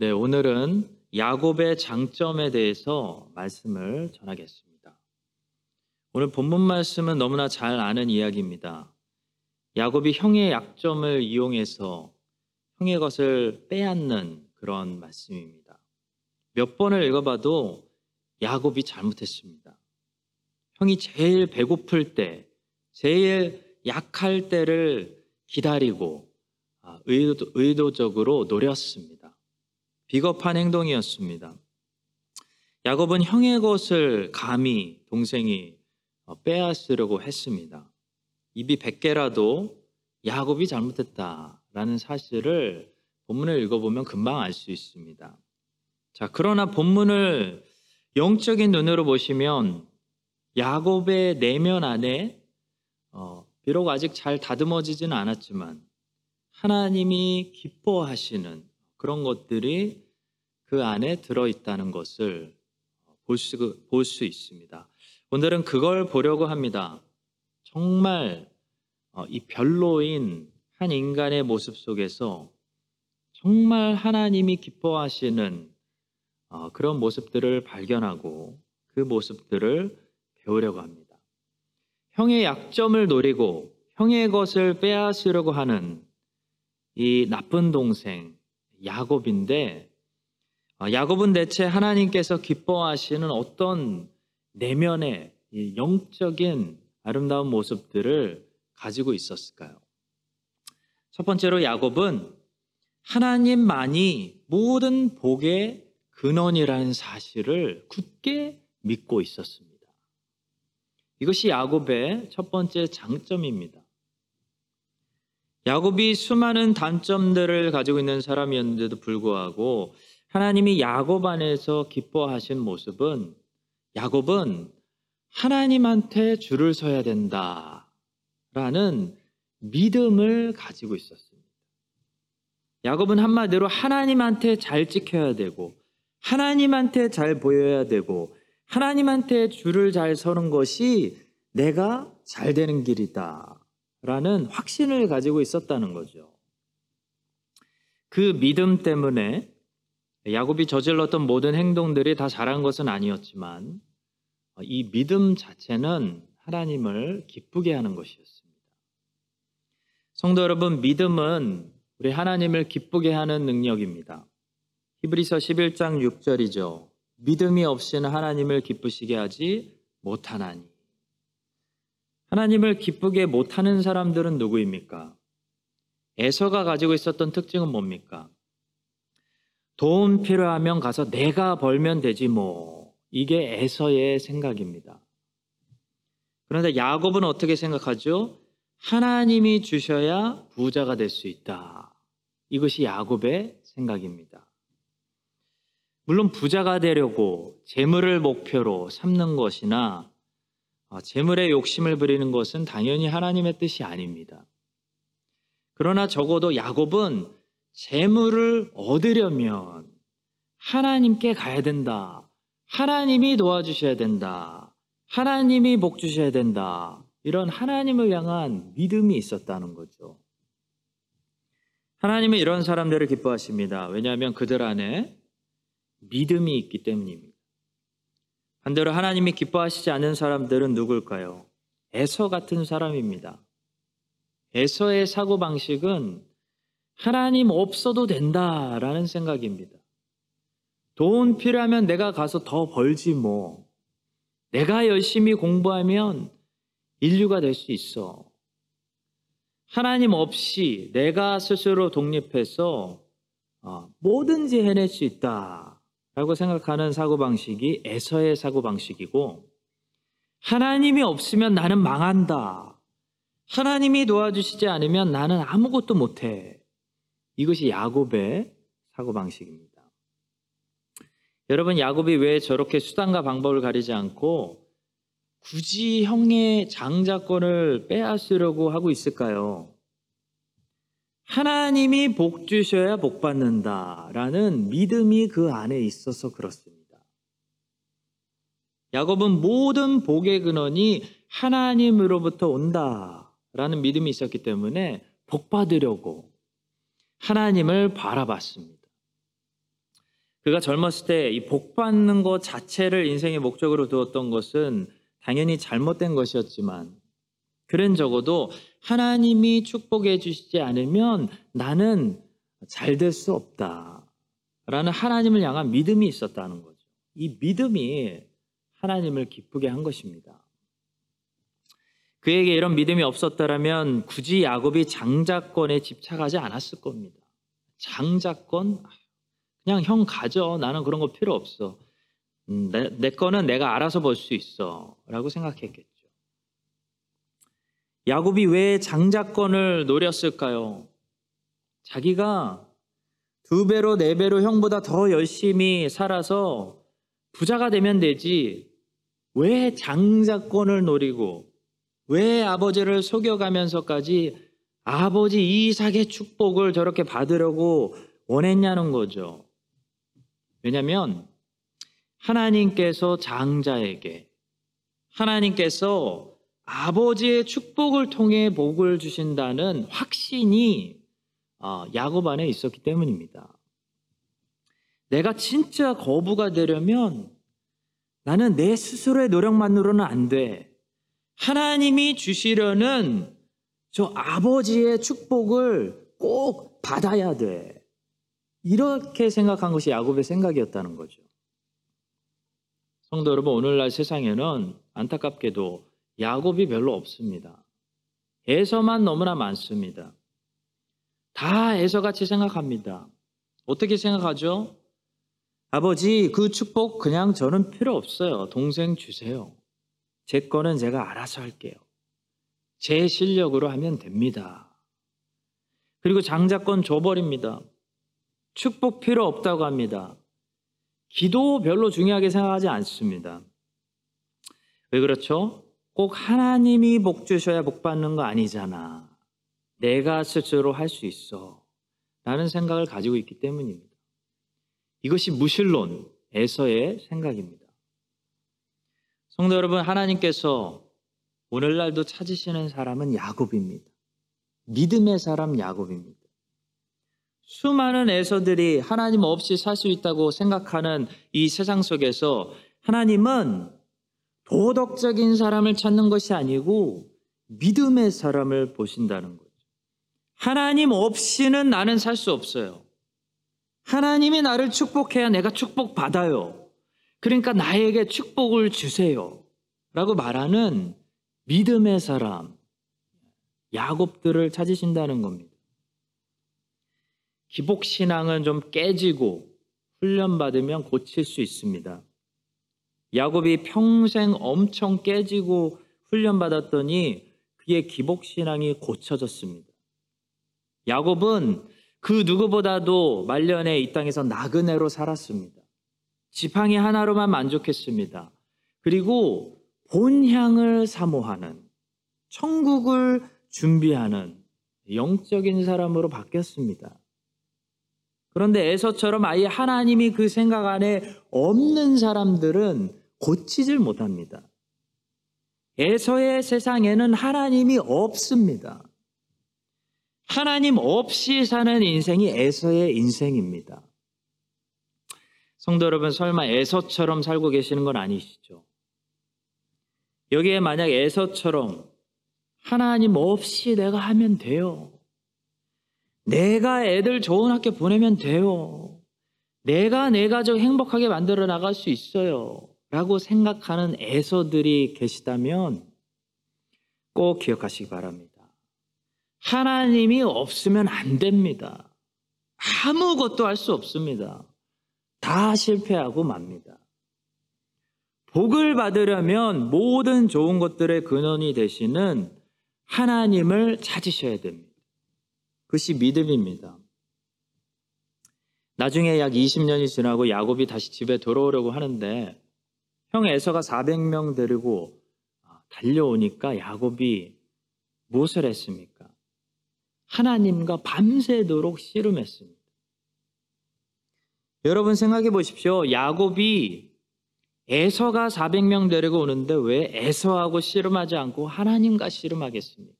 네, 오늘은 야곱의 장점에 대해서 말씀을 전하겠습니다. 오늘 본문 말씀은 너무나 잘 아는 이야기입니다. 야곱이 형의 약점을 이용해서 형의 것을 빼앗는 그런 말씀입니다. 몇 번을 읽어봐도 야곱이 잘못했습니다. 형이 제일 배고플 때, 제일 약할 때를 기다리고 아, 의도, 의도적으로 노렸습니다. 비겁한 행동이었습니다. 야곱은 형의 것을 감히 동생이 어, 빼앗으려고 했습니다. 입이 100개라도 야곱이 잘못했다라는 사실을 본문을 읽어보면 금방 알 수 있습니다. 자, 그러나 본문을 영적인 눈으로 보시면 야곱의 내면 안에 어, 비록 아직 잘 다듬어지지는 않았지만 하나님이 기뻐하시는 그런 것들이 그 안에 들어있다는 것을 볼 수, 있습니다. 오늘은 그걸 보려고 합니다. 정말 어, 이 별로인 한 인간의 모습 속에서 정말 하나님이 기뻐하시는 어, 그런 모습들을 발견하고 그 모습들을 배우려고 합니다. 형의 약점을 노리고 형의 것을 빼앗으려고 하는 이 나쁜 동생 야곱인데 어, 야곱은 대체 하나님께서 기뻐하시는 어떤 내면의 영적인 아름다운 모습들을 가지고 있었을까요? 첫 번째로 야곱은 하나님만이 모든 복의 근원이라는 사실을 굳게 믿고 있었습니다. 이것이 야곱의 첫 번째 장점입니다. 야곱이 수많은 단점들을 가지고 있는 사람이었는데도 불구하고 하나님이 야곱 안에서 기뻐하신 모습은 야곱은 하나님한테 줄을 서야 된다라는 믿음을 가지고 있었습니다. 야곱은 한마디로 하나님한테 잘 지켜야 되고 하나님한테 잘 보여야 되고 하나님한테 줄을 잘 서는 것이 내가 잘 되는 길이다. 라는 확신을 가지고 있었다는 거죠. 그 믿음 때문에 야곱이 저질렀던 모든 행동들이 다 잘한 것은 아니었지만 이 믿음 자체는 하나님을 기쁘게 하는 것이었습니다. 성도 여러분, 믿음은 우리 하나님을 기쁘게 하는 능력입니다. 히브리서 11장 6절이죠. 믿음이 없이는 하나님을 기쁘시게 하지 못하나니. 하나님을 기쁘게 못하는 사람들은 누구입니까? 에서가 가지고 있었던 특징은 뭡니까? 돈 필요하면 가서 내가 벌면 되지 뭐. 이게 에서의 생각입니다. 그런데 야곱은 어떻게 생각하죠? 하나님이 주셔야 부자가 될 수 있다. 이것이 야곱의 생각입니다. 물론 부자가 되려고 재물을 목표로 삼는 것이나 어, 재물에 욕심을 부리는 것은 당연히 하나님의 뜻이 아닙니다. 그러나 적어도 야곱은 재물을 얻으려면 하나님께 가야 된다. 하나님이 도와주셔야 된다. 하나님이 복 주셔야 된다. 이런 하나님을 향한 믿음이 있었다는 거죠. 하나님은 이런 사람들을 기뻐하십니다. 왜냐하면 그들 안에 믿음이 있기 때문입니다. 반대로 하나님이 기뻐하시지 않는 사람들은 누굴까요? 에서 같은 사람입니다. 에서의 사고방식은 하나님 없어도 된다라는 생각입니다. 돈 필요하면 내가 가서 더 벌지 뭐. 내가 열심히 공부하면 인류가 될 수 있어. 하나님 없이 내가 스스로 독립해서 어, 뭐든지 해낼 수 있다. 라고 생각하는 사고방식이 에서의 사고방식이고 하나님이 없으면 나는 망한다. 하나님이 도와주시지 않으면 나는 아무것도 못해. 이것이 야곱의 사고방식입니다. 여러분, 야곱이 왜 저렇게 수단과 방법을 가리지 않고 굳이 형의 장자권을 빼앗으려고 하고 있을까요? 하나님이 복 주셔야 복 받는다라는 믿음이 그 안에 있어서 그렇습니다. 야곱은 모든 복의 근원이 하나님으로부터 온다라는 믿음이 있었기 때문에 복 받으려고 하나님을 바라봤습니다. 그가 젊었을 때 이 복 받는 것 자체를 인생의 목적으로 두었던 것은 당연히 잘못된 것이었지만 그런 적어도 하나님이 축복해 주시지 않으면 나는 잘 될 수 없다. 라는 하나님을 향한 믿음이 있었다는 거죠. 이 믿음이 하나님을 기쁘게 한 것입니다. 그에게 이런 믿음이 없었다면 굳이 야곱이 장자권에 집착하지 않았을 겁니다. 장자권? 그냥 형 가져. 나는 그런 거 필요 없어. 음, 내, 내 거는 내가 알아서 볼수 있어. 라고 생각했겠죠. 야곱이 왜 장자권을 노렸을까요? 자기가 두 배로 네 배로 형보다 더 열심히 살아서 부자가 되면 되지. 왜 장자권을 노리고 왜 아버지를 속여가면서까지 아버지 이삭의 축복을 저렇게 받으려고 원했냐는 거죠. 왜냐하면 하나님께서 장자에게 하나님께서 아버지의 축복을 통해 복을 주신다는 확신이 어, 야곱 안에 있었기 때문입니다. 내가 진짜 거부가 되려면 나는 내 스스로의 노력만으로는 안 돼. 하나님이 주시려는 저 아버지의 축복을 꼭 받아야 돼. 이렇게 생각한 것이 야곱의 생각이었다는 거죠. 성도 여러분, 오늘날 세상에는 안타깝게도 야곱이 별로 없습니다. 에서만 너무나 많습니다. 다 에서같이 생각합니다. 어떻게 생각하죠? 아버지, 그 축복 그냥 저는 필요 없어요. 동생 주세요. 제 거는 제가 알아서 할게요. 제 실력으로 하면 됩니다. 그리고 장자권 줘버립니다. 축복 필요 없다고 합니다. 기도 별로 중요하게 생각하지 않습니다. 왜 그렇죠? 꼭 하나님이 복 주셔야 복 받는 거 아니잖아. 내가 스스로 할 수 있어. 라는 생각을 가지고 있기 때문입니다. 이것이 무신론에서의 생각입니다. 성도 여러분, 하나님께서 오늘날도 찾으시는 사람은 야곱입니다. 믿음의 사람 야곱입니다. 수많은 에서들이 하나님 없이 살 수 있다고 생각하는 이 세상 속에서 하나님은 도덕적인 사람을 찾는 것이 아니고 믿음의 사람을 보신다는 거죠. 하나님 없이는 나는 살 수 없어요. 하나님이 나를 축복해야 내가 축복받아요. 그러니까 나에게 축복을 주세요. 라고 말하는 믿음의 사람, 야곱들을 찾으신다는 겁니다. 기복신앙은 좀 깨지고 훈련받으면 고칠 수 있습니다. 야곱이 평생 엄청 깨지고 훈련받았더니 그의 기복신앙이 고쳐졌습니다. 야곱은 그 누구보다도 말년에 이 땅에서 나그네로 살았습니다. 지팡이 하나로만 만족했습니다. 그리고 본향을 사모하는 천국을 준비하는 영적인 사람으로 바뀌었습니다. 그런데 에서처럼 아예 하나님이 그 생각 안에 없는 사람들은 고치질 못합니다. 에서의 세상에는 하나님이 없습니다. 하나님 없이 사는 인생이 에서의 인생입니다. 성도 여러분, 설마 에서처럼 살고 계시는 건 아니시죠? 여기에 만약 에서처럼 하나님 없이 내가 하면 돼요. 내가 애들 좋은 학교 보내면 돼요. 내가 내 가족 행복하게 만들어 나갈 수 있어요. 라고 생각하는 애서들이 계시다면 꼭 기억하시기 바랍니다. 하나님이 없으면 안 됩니다. 아무것도 할 수 없습니다. 다 실패하고 맙니다. 복을 받으려면 모든 좋은 것들의 근원이 되시는 하나님을 찾으셔야 됩니다. 그것이 믿음입니다. 나중에 약 20년이 지나고 야곱이 다시 집에 돌아오려고 하는데 형 에서가 400명 데리고 달려오니까 야곱이 무엇을 했습니까? 하나님과 밤새도록 씨름했습니다. 여러분 생각해 보십시오. 야곱이 에서가 400명 데리고 오는데 왜 에서하고 씨름하지 않고 하나님과 씨름하겠습니까?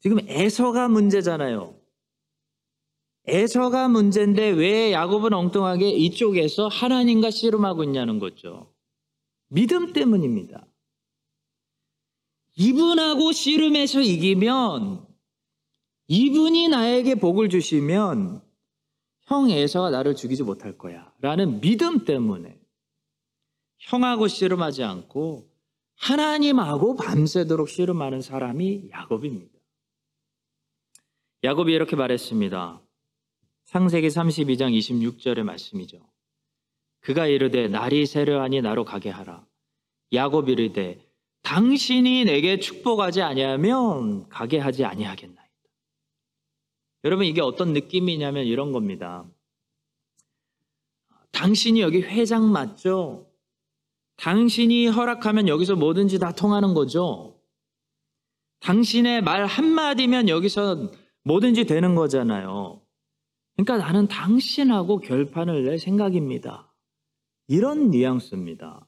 지금 에서가 문제잖아요. 에서가 문제인데 왜 야곱은 엉뚱하게 이쪽에서 하나님과 씨름하고 있냐는 거죠. 믿음 때문입니다. 이분하고 씨름해서 이기면 이분이 나에게 복을 주시면 형 에서가 나를 죽이지 못할 거야. 라는 믿음 때문에 형하고 씨름하지 않고 하나님하고 밤새도록 씨름하는 사람이 야곱입니다. 야곱이 이렇게 말했습니다. 창세기 32장 26절의 말씀이죠. 그가 이르되 날이 세려하니 나로 가게 하라. 야곱이 이르되 당신이 내게 축복하지 아니하면 가게 하지 아니하겠나이다. 여러분 이게 어떤 느낌이냐면 이런 겁니다. 당신이 여기 회장 맞죠? 당신이 허락하면 여기서 뭐든지 다 통하는 거죠. 당신의 말 한마디면 여기서 뭐든지 되는 거잖아요. 그러니까 나는 당신하고 결판을 낼 생각입니다. 이런 뉘앙스입니다.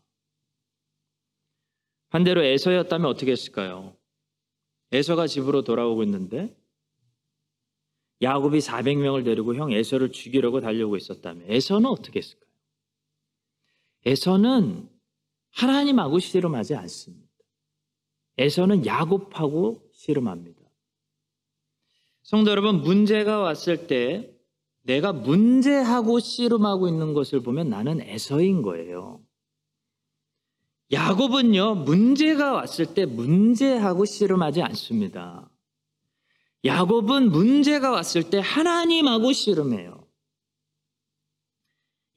반대로 에서였다면 어떻게 했을까요? 에서가 집으로 돌아오고 있는데 야곱이 400명을 데리고 형 에서를 죽이려고 달려오고 있었다면 에서는 어떻게 했을까요? 에서는 하나님하고 씨름하지 않습니다. 에서는 야곱하고 씨름합니다. 성도 여러분, 문제가 왔을 때 내가 문제하고 씨름하고 있는 것을 보면 나는 에서인 거예요. 야곱은요, 문제가 왔을 때 문제하고 씨름하지 않습니다. 야곱은 문제가 왔을 때 하나님하고 씨름해요.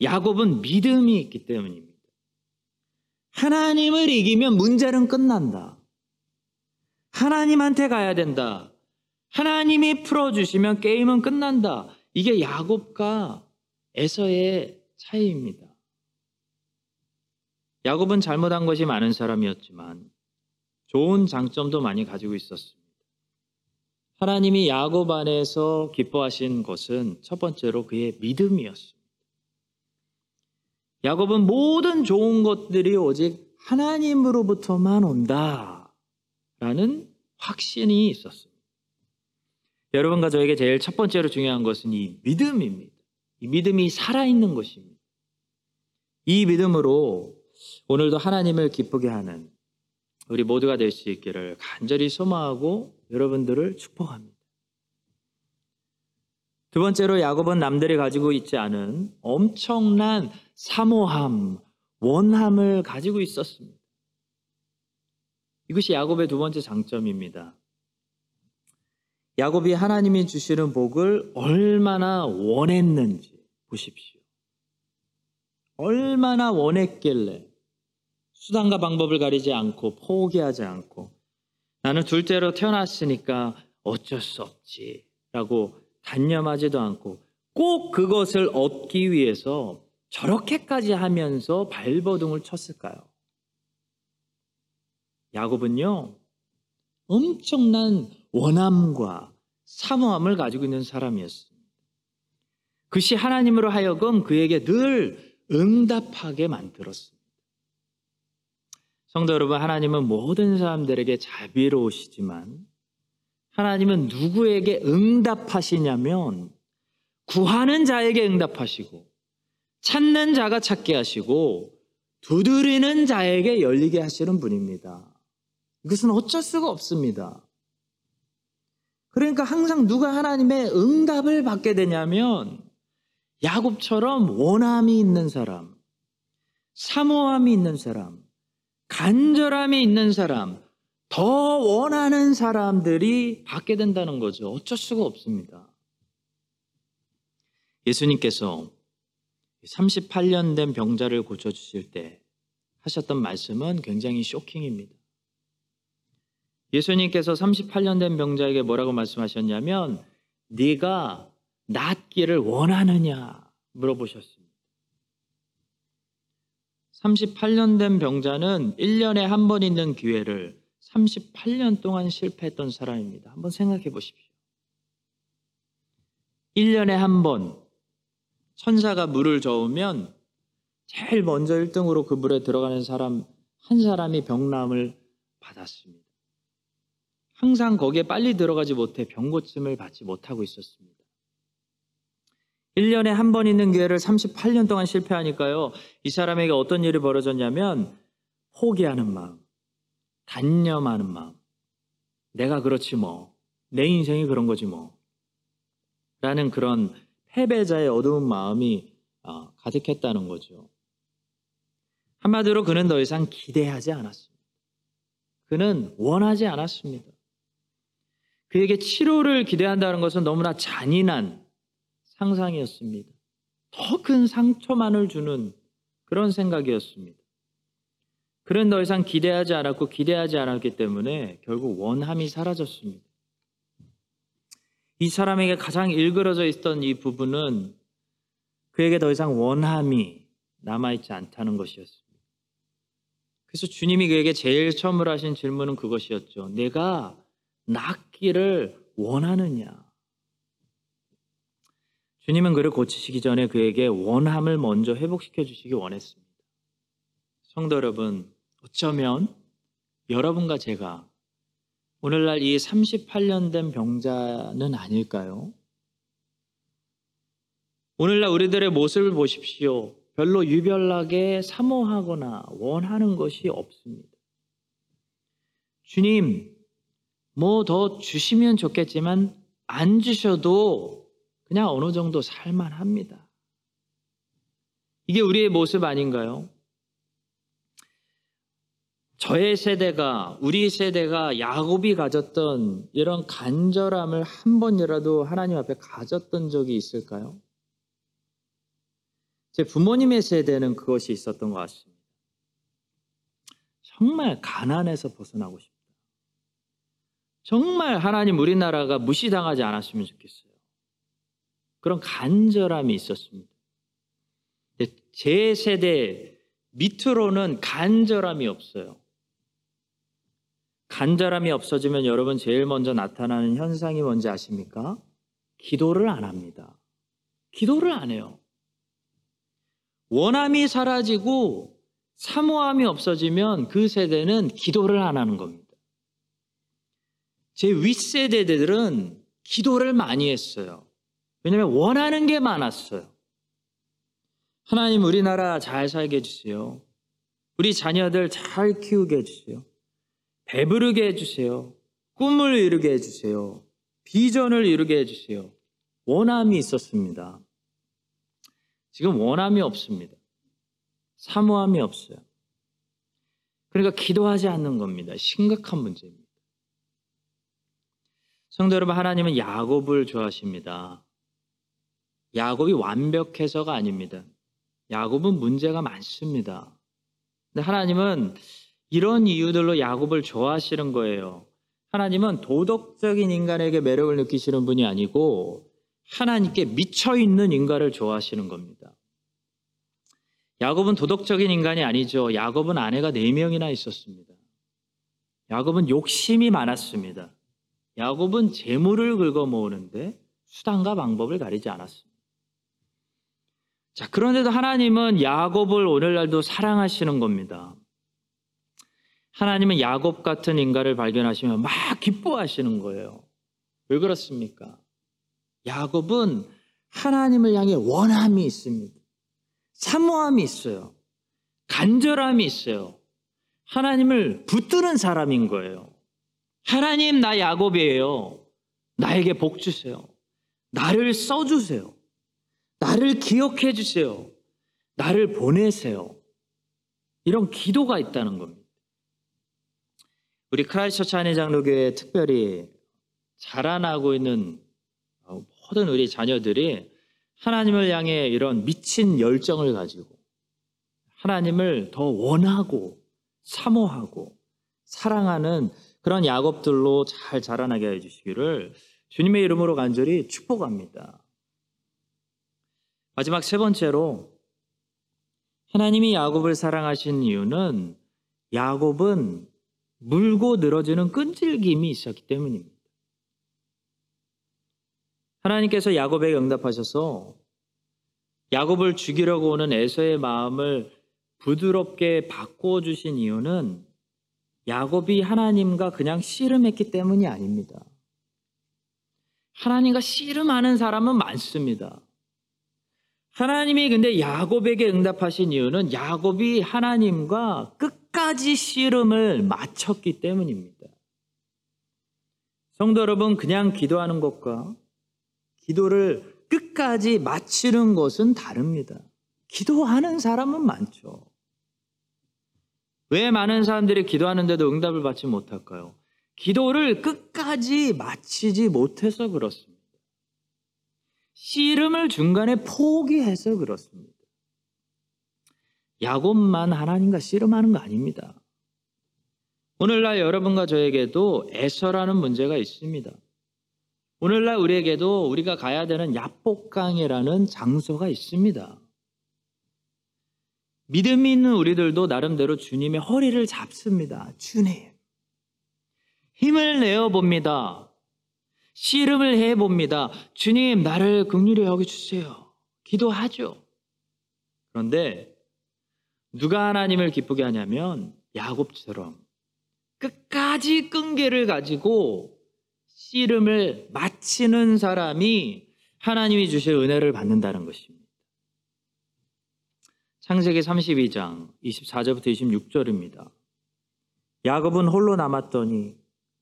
야곱은 믿음이 있기 때문입니다. 하나님을 이기면 문제는 끝난다. 하나님한테 가야 된다. 하나님이 풀어주시면 게임은 끝난다. 이게 야곱과 에서의 차이입니다. 야곱은 잘못한 것이 많은 사람이었지만 좋은 장점도 많이 가지고 있었습니다. 하나님이 야곱 안에서 기뻐하신 것은 첫 번째로 그의 믿음이었습니다. 야곱은 모든 좋은 것들이 오직 하나님으로부터만 온다라는 확신이 있었습니다. 여러분과 저에게 제일 첫 번째로 중요한 것은 이 믿음입니다. 이 믿음이 살아있는 것입니다. 이 믿음으로 오늘도 하나님을 기쁘게 하는 우리 모두가 될 수 있기를 간절히 소망하고 여러분들을 축복합니다. 두 번째로 야곱은 남들이 가지고 있지 않은 엄청난 사모함, 원함을 가지고 있었습니다. 이것이 야곱의 두 번째 장점입니다. 야곱이 하나님이 주시는 복을 얼마나 원했는지 보십시오. 얼마나 원했길래 수단과 방법을 가리지 않고 포기하지 않고 나는 둘째로 태어났으니까 어쩔 수 없지라고 단념하지도 않고 꼭 그것을 얻기 위해서 저렇게까지 하면서 발버둥을 쳤을까요? 야곱은요, 엄청난 원함과 사모함을 가지고 있는 사람이었습니다. 그것이 하나님으로 하여금 그에게 늘 응답하게 만들었습니다. 성도 여러분, 하나님은 모든 사람들에게 자비로우시지만 하나님은 누구에게 응답하시냐면 구하는 자에게 응답하시고 찾는 자가 찾게 하시고 두드리는 자에게 열리게 하시는 분입니다. 이것은 어쩔 수가 없습니다. 그러니까 항상 누가 하나님의 응답을 받게 되냐면 야곱처럼 원함이 있는 사람, 사모함이 있는 사람, 간절함이 있는 사람, 더 원하는 사람들이 받게 된다는 거죠. 어쩔 수가 없습니다. 예수님께서 38년 된 병자를 고쳐주실 때 하셨던 말씀은 굉장히 쇼킹입니다. 예수님께서 38년 된 병자에게 뭐라고 말씀하셨냐면 네가 낫기를 원하느냐 물어보셨습니다. 38년 된 병자는 1년에 한 번 있는 기회를 38년 동안 실패했던 사람입니다. 한번 생각해 보십시오. 1년에 한 번 천사가 물을 저으면 제일 먼저 1등으로 그 물에 들어가는 사람 한 사람이 병남을 받았습니다. 항상 거기에 빨리 들어가지 못해 병고침을 받지 못하고 있었습니다. 1년에 한 번 있는 기회를 38년 동안 실패하니까요. 이 사람에게 어떤 일이 벌어졌냐면 포기하는 마음, 단념하는 마음. 내가 그렇지 뭐. 내 인생이 그런 거지 뭐. 라는 그런 패배자의 어두운 마음이 어, 가득했다는 거죠. 한마디로 그는 더 이상 기대하지 않았습니다. 그는 원하지 않았습니다. 그에게 치료를 기대한다는 것은 너무나 잔인한 상상이었습니다. 더 큰 상처만을 주는 그런 생각이었습니다. 그는 더 이상 기대하지 않았고 기대하지 않았기 때문에 결국 원함이 사라졌습니다. 이 사람에게 가장 일그러져 있던 이 부분은 그에게 더 이상 원함이 남아있지 않다는 것이었습니다. 그래서 주님이 그에게 제일 처음으로 하신 질문은 그것이었죠. 내가 낫기를 원하느냐? 주님은 그를 고치시기 전에 그에게 원함을 먼저 회복시켜 주시기 원했습니다. 성도 여러분, 어쩌면 여러분과 제가 오늘날 이 38년 된 병자는 아닐까요? 오늘날 우리들의 모습을 보십시오. 별로 유별나게 사모하거나 원하는 것이 없습니다. 주님, 뭐 더 주시면 좋겠지만 안 주셔도 그냥 어느 정도 살만합니다. 이게 우리의 모습 아닌가요? 저의 세대가 우리 세대가 야곱이 가졌던 이런 간절함을 한 번이라도 하나님 앞에 가졌던 적이 있을까요? 제 부모님의 세대는 그것이 있었던 것 같습니다. 정말 가난해서 벗어나고 싶다. 정말 하나님 우리나라가 무시당하지 않았으면 좋겠어요. 그런 간절함이 있었습니다. 제 세대 밑으로는 간절함이 없어요. 간절함이 없어지면 여러분 제일 먼저 나타나는 현상이 뭔지 아십니까? 기도를 안 합니다. 기도를 안 해요. 원함이 사라지고 사모함이 없어지면 그 세대는 기도를 안 하는 겁니다. 제 윗세대들은 기도를 많이 했어요. 왜냐하면 원하는 게 많았어요. 하나님 우리나라 잘 살게 해주세요. 우리 자녀들 잘 키우게 해주세요. 배부르게 해주세요. 꿈을 이루게 해주세요. 비전을 이루게 해주세요. 원함이 있었습니다. 지금 원함이 없습니다. 사모함이 없어요. 그러니까 기도하지 않는 겁니다. 심각한 문제입니다. 성도 여러분, 하나님은 야곱을 좋아하십니다. 야곱이 완벽해서가 아닙니다. 야곱은 문제가 많습니다. 근데 하나님은 이런 이유들로 야곱을 좋아하시는 거예요. 하나님은 도덕적인 인간에게 매력을 느끼시는 분이 아니고 하나님께 미쳐 있는 인간을 좋아하시는 겁니다. 야곱은 도덕적인 인간이 아니죠. 야곱은 아내가 네 명이나 있었습니다. 야곱은 욕심이 많았습니다. 야곱은 재물을 긁어 모으는데 수단과 방법을 가리지 않았습니다. 자, 그런데도 하나님은 야곱을 오늘날도 사랑하시는 겁니다. 하나님은 야곱 같은 인간을 발견하시면 막 기뻐하시는 거예요. 왜 그렇습니까? 야곱은 하나님을 향해 원함이 있습니다. 사모함이 있어요. 간절함이 있어요. 하나님을 붙드는 사람인 거예요. 하나님, 나 야곱이에요. 나에게 복 주세요. 나를 써 주세요. 나를 기억해 주세요. 나를 보내세요. 이런 기도가 있다는 겁니다. 우리 크라이스처치 한해장로교회 특별히 자라나고 있는 모든 우리 자녀들이 하나님을 향해 이런 미친 열정을 가지고 하나님을 더 원하고 사모하고 사랑하는 그런 야곱들로 잘 자라나게 해 주시기를 주님의 이름으로 간절히 축복합니다. 마지막 세 번째로 하나님이 야곱을 사랑하신 이유는 야곱은 물고 늘어지는 끈질김이 있었기 때문입니다. 하나님께서 야곱에게 응답하셔서 야곱을 죽이려고 오는 에서의 마음을 부드럽게 바꾸어 주신 이유는 야곱이 하나님과 그냥 씨름했기 때문이 아닙니다. 하나님과 씨름하는 사람은 많습니다. 하나님이 근데 야곱에게 응답하신 이유는 야곱이 하나님과 끝까지 씨름을 마쳤기 때문입니다. 성도 여러분, 그냥 기도하는 것과 기도를 끝까지 마치는 것은 다릅니다. 기도하는 사람은 많죠. 왜 많은 사람들이 기도하는데도 응답을 받지 못할까요? 기도를 끝까지 마치지 못해서 그렇습니다. 씨름을 중간에 포기해서 그렇습니다. 야곱만 하나님과 씨름하는 거 아닙니다. 오늘날 여러분과 저에게도 에서라는 문제가 있습니다. 오늘날 우리에게도 우리가 가야 되는 야복강이라는 장소가 있습니다. 믿음이 있는 우리들도 나름대로 주님의 허리를 잡습니다. 주님. 힘을 내어 봅니다. 씨름을 해 봅니다. 주님, 나를 극률히 여겨 주세요. 기도하죠. 그런데 누가 하나님을 기쁘게 하냐면 야곱처럼 끝까지 끈기를 가지고 씨름을 마치는 사람이 하나님이 주실 은혜를 받는다는 것입니다. 창세기 32장 24절부터 26절입니다. 야곱은 홀로 남았더니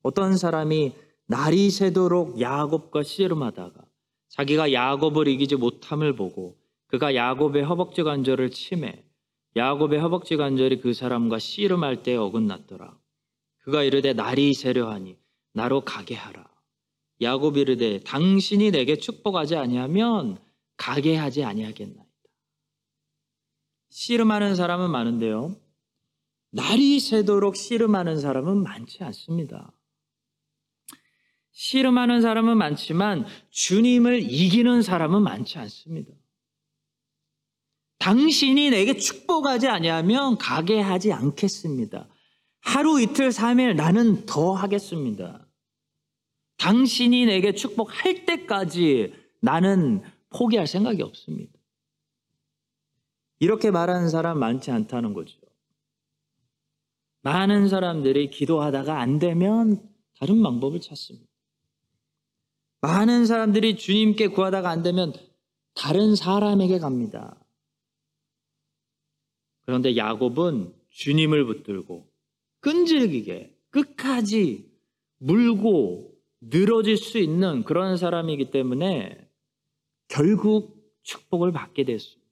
어떤 사람이 날이 새도록 야곱과 씨름하다가 자기가 야곱을 이기지 못함을 보고 그가 야곱의 허벅지 관절을 치매 야곱의 허벅지 관절이 그 사람과 씨름할 때 어긋났더라. 그가 이르되 날이 새려하니 나로 가게 하라. 야곱이 이르되 당신이 내게 축복하지 아니하면 가게 하지 아니하겠나이다. 씨름하는 사람은 많은데요. 날이 새도록 씨름하는 사람은 많지 않습니다. 씨름하는 사람은 많지만 주님을 이기는 사람은 많지 않습니다. 당신이 내게 축복하지 아니하면 가게 하지 않겠습니다. 하루 이틀 삼일 나는 더 하겠습니다. 당신이 내게 축복할 때까지 나는 포기할 생각이 없습니다. 이렇게 말하는 사람 많지 않다는 거죠. 많은 사람들이 기도하다가 안 되면 다른 방법을 찾습니다. 많은 사람들이 주님께 구하다가 안 되면 다른 사람에게 갑니다. 그런데 야곱은 주님을 붙들고 끈질기게 끝까지 물고 늘어질 수 있는 그런 사람이기 때문에 결국 축복을 받게 됐습니다.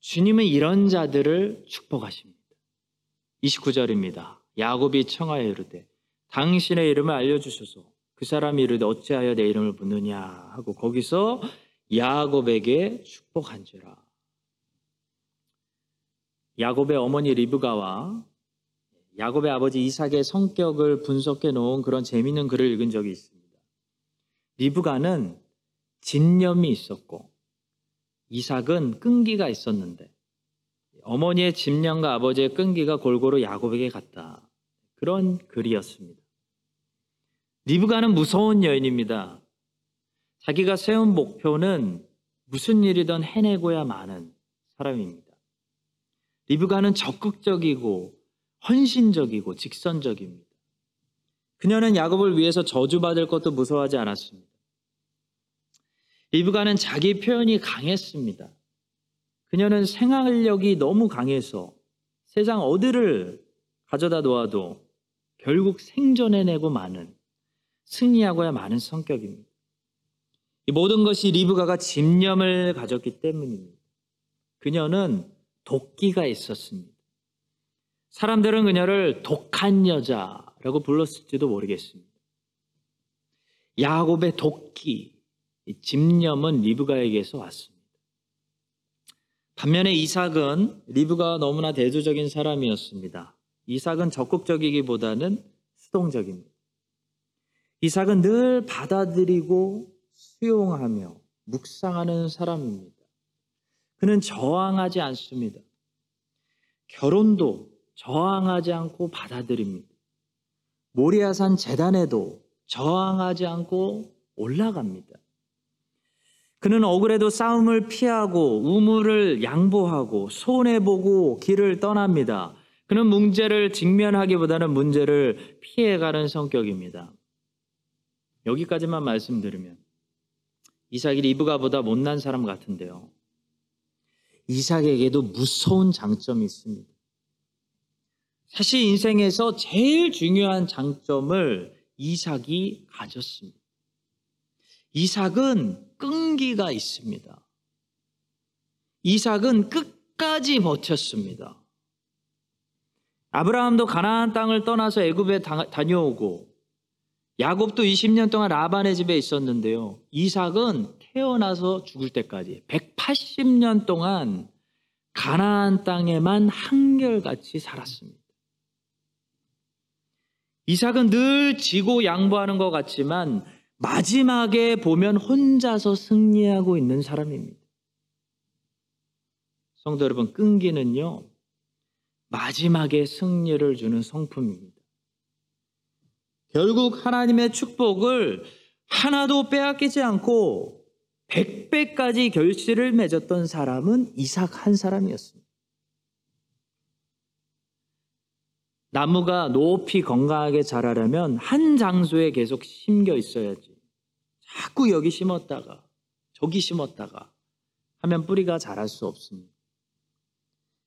주님은 이런 자들을 축복하십니다. 29절입니다. 야곱이 청하여 이르되 당신의 이름을 알려주소서 그 사람이 이르되 어찌하여 내 이름을 묻느냐 하고 거기서 야곱에게 축복한지라. 야곱의 어머니 리브가와 야곱의 아버지 이삭의 성격을 분석해 놓은 그런 재미있는 글을 읽은 적이 있습니다. 리브가는 진념이 있었고 이삭은 끈기가 있었는데 어머니의 집념과 아버지의 끈기가 골고루 야곱에게 갔다. 그런 글이었습니다. 리브가는 무서운 여인입니다. 자기가 세운 목표는 무슨 일이든 해내고야 마는 사람입니다. 리브가는 적극적이고 헌신적이고 직선적입니다. 그녀는 야곱을 위해서 저주받을 것도 무서워하지 않았습니다. 리브가는 자기 표현이 강했습니다. 그녀는 생활력이 너무 강해서 세상 어디를 가져다 놓아도 결국 생존해내고 마는 승리하고야 마는 성격입니다. 이 모든 것이 리브가가 집념을 가졌기 때문입니다. 그녀는 도끼가 있었습니다. 사람들은 그녀를 독한 여자라고 불렀을지도 모르겠습니다. 야곱의 도끼, 집념은 리브가에게서 왔습니다. 반면에 이삭은 리브가 너무나 대조적인 사람이었습니다. 이삭은 적극적이기보다는 수동적입니다. 이삭은 늘 받아들이고 수용하며 묵상하는 사람입니다. 그는 저항하지 않습니다. 결혼도 저항하지 않고 받아들입니다. 모리아산 재단에도 저항하지 않고 올라갑니다. 그는 억울해도 싸움을 피하고 우물을 양보하고 손해보고 길을 떠납니다. 그는 문제를 직면하기보다는 문제를 피해가는 성격입니다. 여기까지만 말씀드리면 이삭이 리브가보다 못난 사람 같은데요. 이삭에게도 무서운 장점이 있습니다. 사실 인생에서 제일 중요한 장점을 이삭이 가졌습니다. 이삭은 끈기가 있습니다. 이삭은 끝까지 버텼습니다. 아브라함도 가나안 땅을 떠나서 애굽에 다- 다녀오고 야곱도 20년 동안 라반의 집에 있었는데요. 이삭은 태어나서 죽을 때까지 180년 동안 가나안 땅에만 한결같이 살았습니다. 이삭은 늘 지고 양보하는 것 같지만 마지막에 보면 혼자서 승리하고 있는 사람입니다. 성도 여러분, 끈기는요, 마지막에 승리를 주는 성품입니다. 결국 하나님의 축복을 하나도 빼앗기지 않고 100배까지 결실을 맺었던 사람은 이삭 한 사람이었습니다. 나무가 높이 건강하게 자라려면 한 장소에 계속 심겨 있어야지. 자꾸 여기 심었다가 저기 심었다가 하면 뿌리가 자랄 수 없습니다.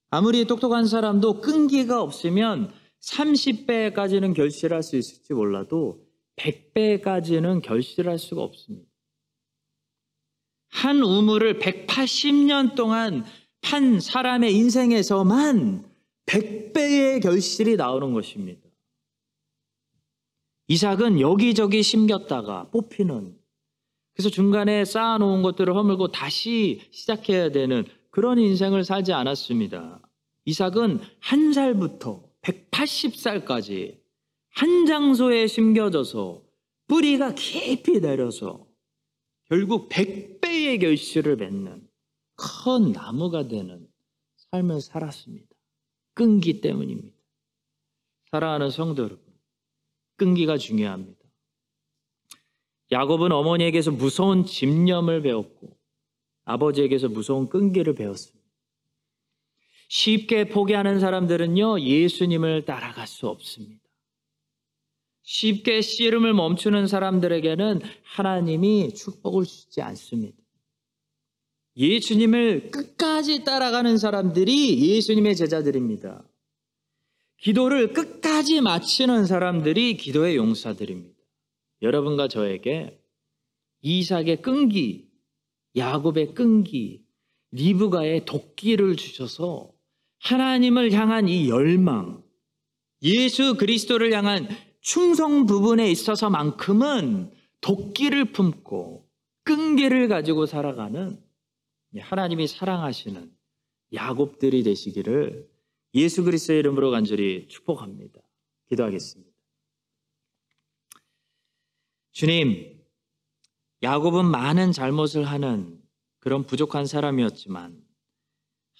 아무리 똑똑한 사람도 끈기가 없으면 30배까지는 결실할 수 있을지 몰라도 100배까지는 결실할 수가 없습니다. 한 우물을 180년 동안 판 사람의 인생에서만 100배의 결실이 나오는 것입니다. 이삭은 여기저기 심겼다가 뽑히는 그래서 중간에 쌓아놓은 것들을 허물고 다시 시작해야 되는 그런 인생을 살지 않았습니다. 이삭은 한 살부터 180살까지 한 장소에 심겨져서 뿌리가 깊이 내려서 결국 100배의 결실을 맺는 큰 나무가 되는 삶을 살았습니다. 끈기 때문입니다. 사랑하는 성도 여러분, 끈기가 중요합니다. 야곱은 어머니에게서 무서운 집념을 배웠고 아버지에게서 무서운 끈기를 배웠습니다. 쉽게 포기하는 사람들은요, 예수님을 따라갈 수 없습니다. 쉽게 씨름을 멈추는 사람들에게는 하나님이 축복을 주지 않습니다. 예수님을 끝까지 따라가는 사람들이 예수님의 제자들입니다. 기도를 끝까지 마치는 사람들이 기도의 용사들입니다. 여러분과 저에게 이삭의 끈기, 야곱의 끈기, 리브가의 도끼를 주셔서 하나님을 향한 이 열망, 예수 그리스도를 향한 충성 부분에 있어서만큼은 도끼를 품고 끈기를 가지고 살아가는 하나님이 사랑하시는 야곱들이 되시기를 예수 그리스도의 이름으로 간절히 축복합니다. 기도하겠습니다. 주님, 야곱은 많은 잘못을 하는 그런 부족한 사람이었지만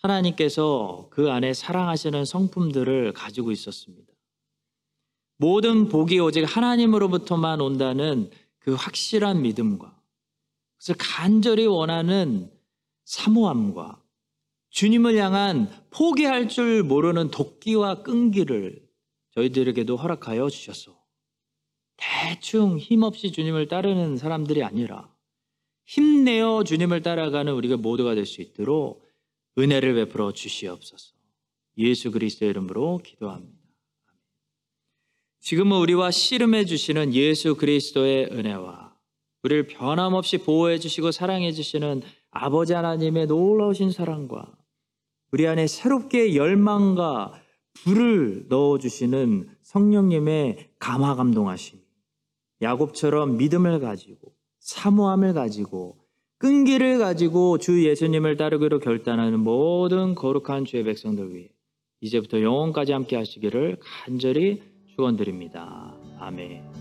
하나님께서 그 안에 사랑하시는 성품들을 가지고 있었습니다. 모든 복이 오직 하나님으로부터만 온다는 그 확실한 믿음과 그래서 간절히 원하는 사모함과 주님을 향한 포기할 줄 모르는 도끼와 끈기를 저희들에게도 허락하여 주셔서 대충 힘없이 주님을 따르는 사람들이 아니라 힘내어 주님을 따라가는 우리가 모두가 될 수 있도록 은혜를 베풀어 주시옵소서. 예수 그리스도의 이름으로 기도합니다. 지금은 우리와 씨름해 주시는 예수 그리스도의 은혜와 우리를 변함없이 보호해 주시고 사랑해 주시는 아버지 하나님의 놀라우신 사랑과 우리 안에 새롭게 열망과 불을 넣어 주시는 성령님의 감화 감동하심. 야곱처럼 믿음을 가지고 사모함을 가지고 끈기를 가지고 주 예수님을 따르기로 결단하는 모든 거룩한 주의 백성들 위해 이제부터 영원까지 함께 하시기를 간절히 축원드립니다. 아멘.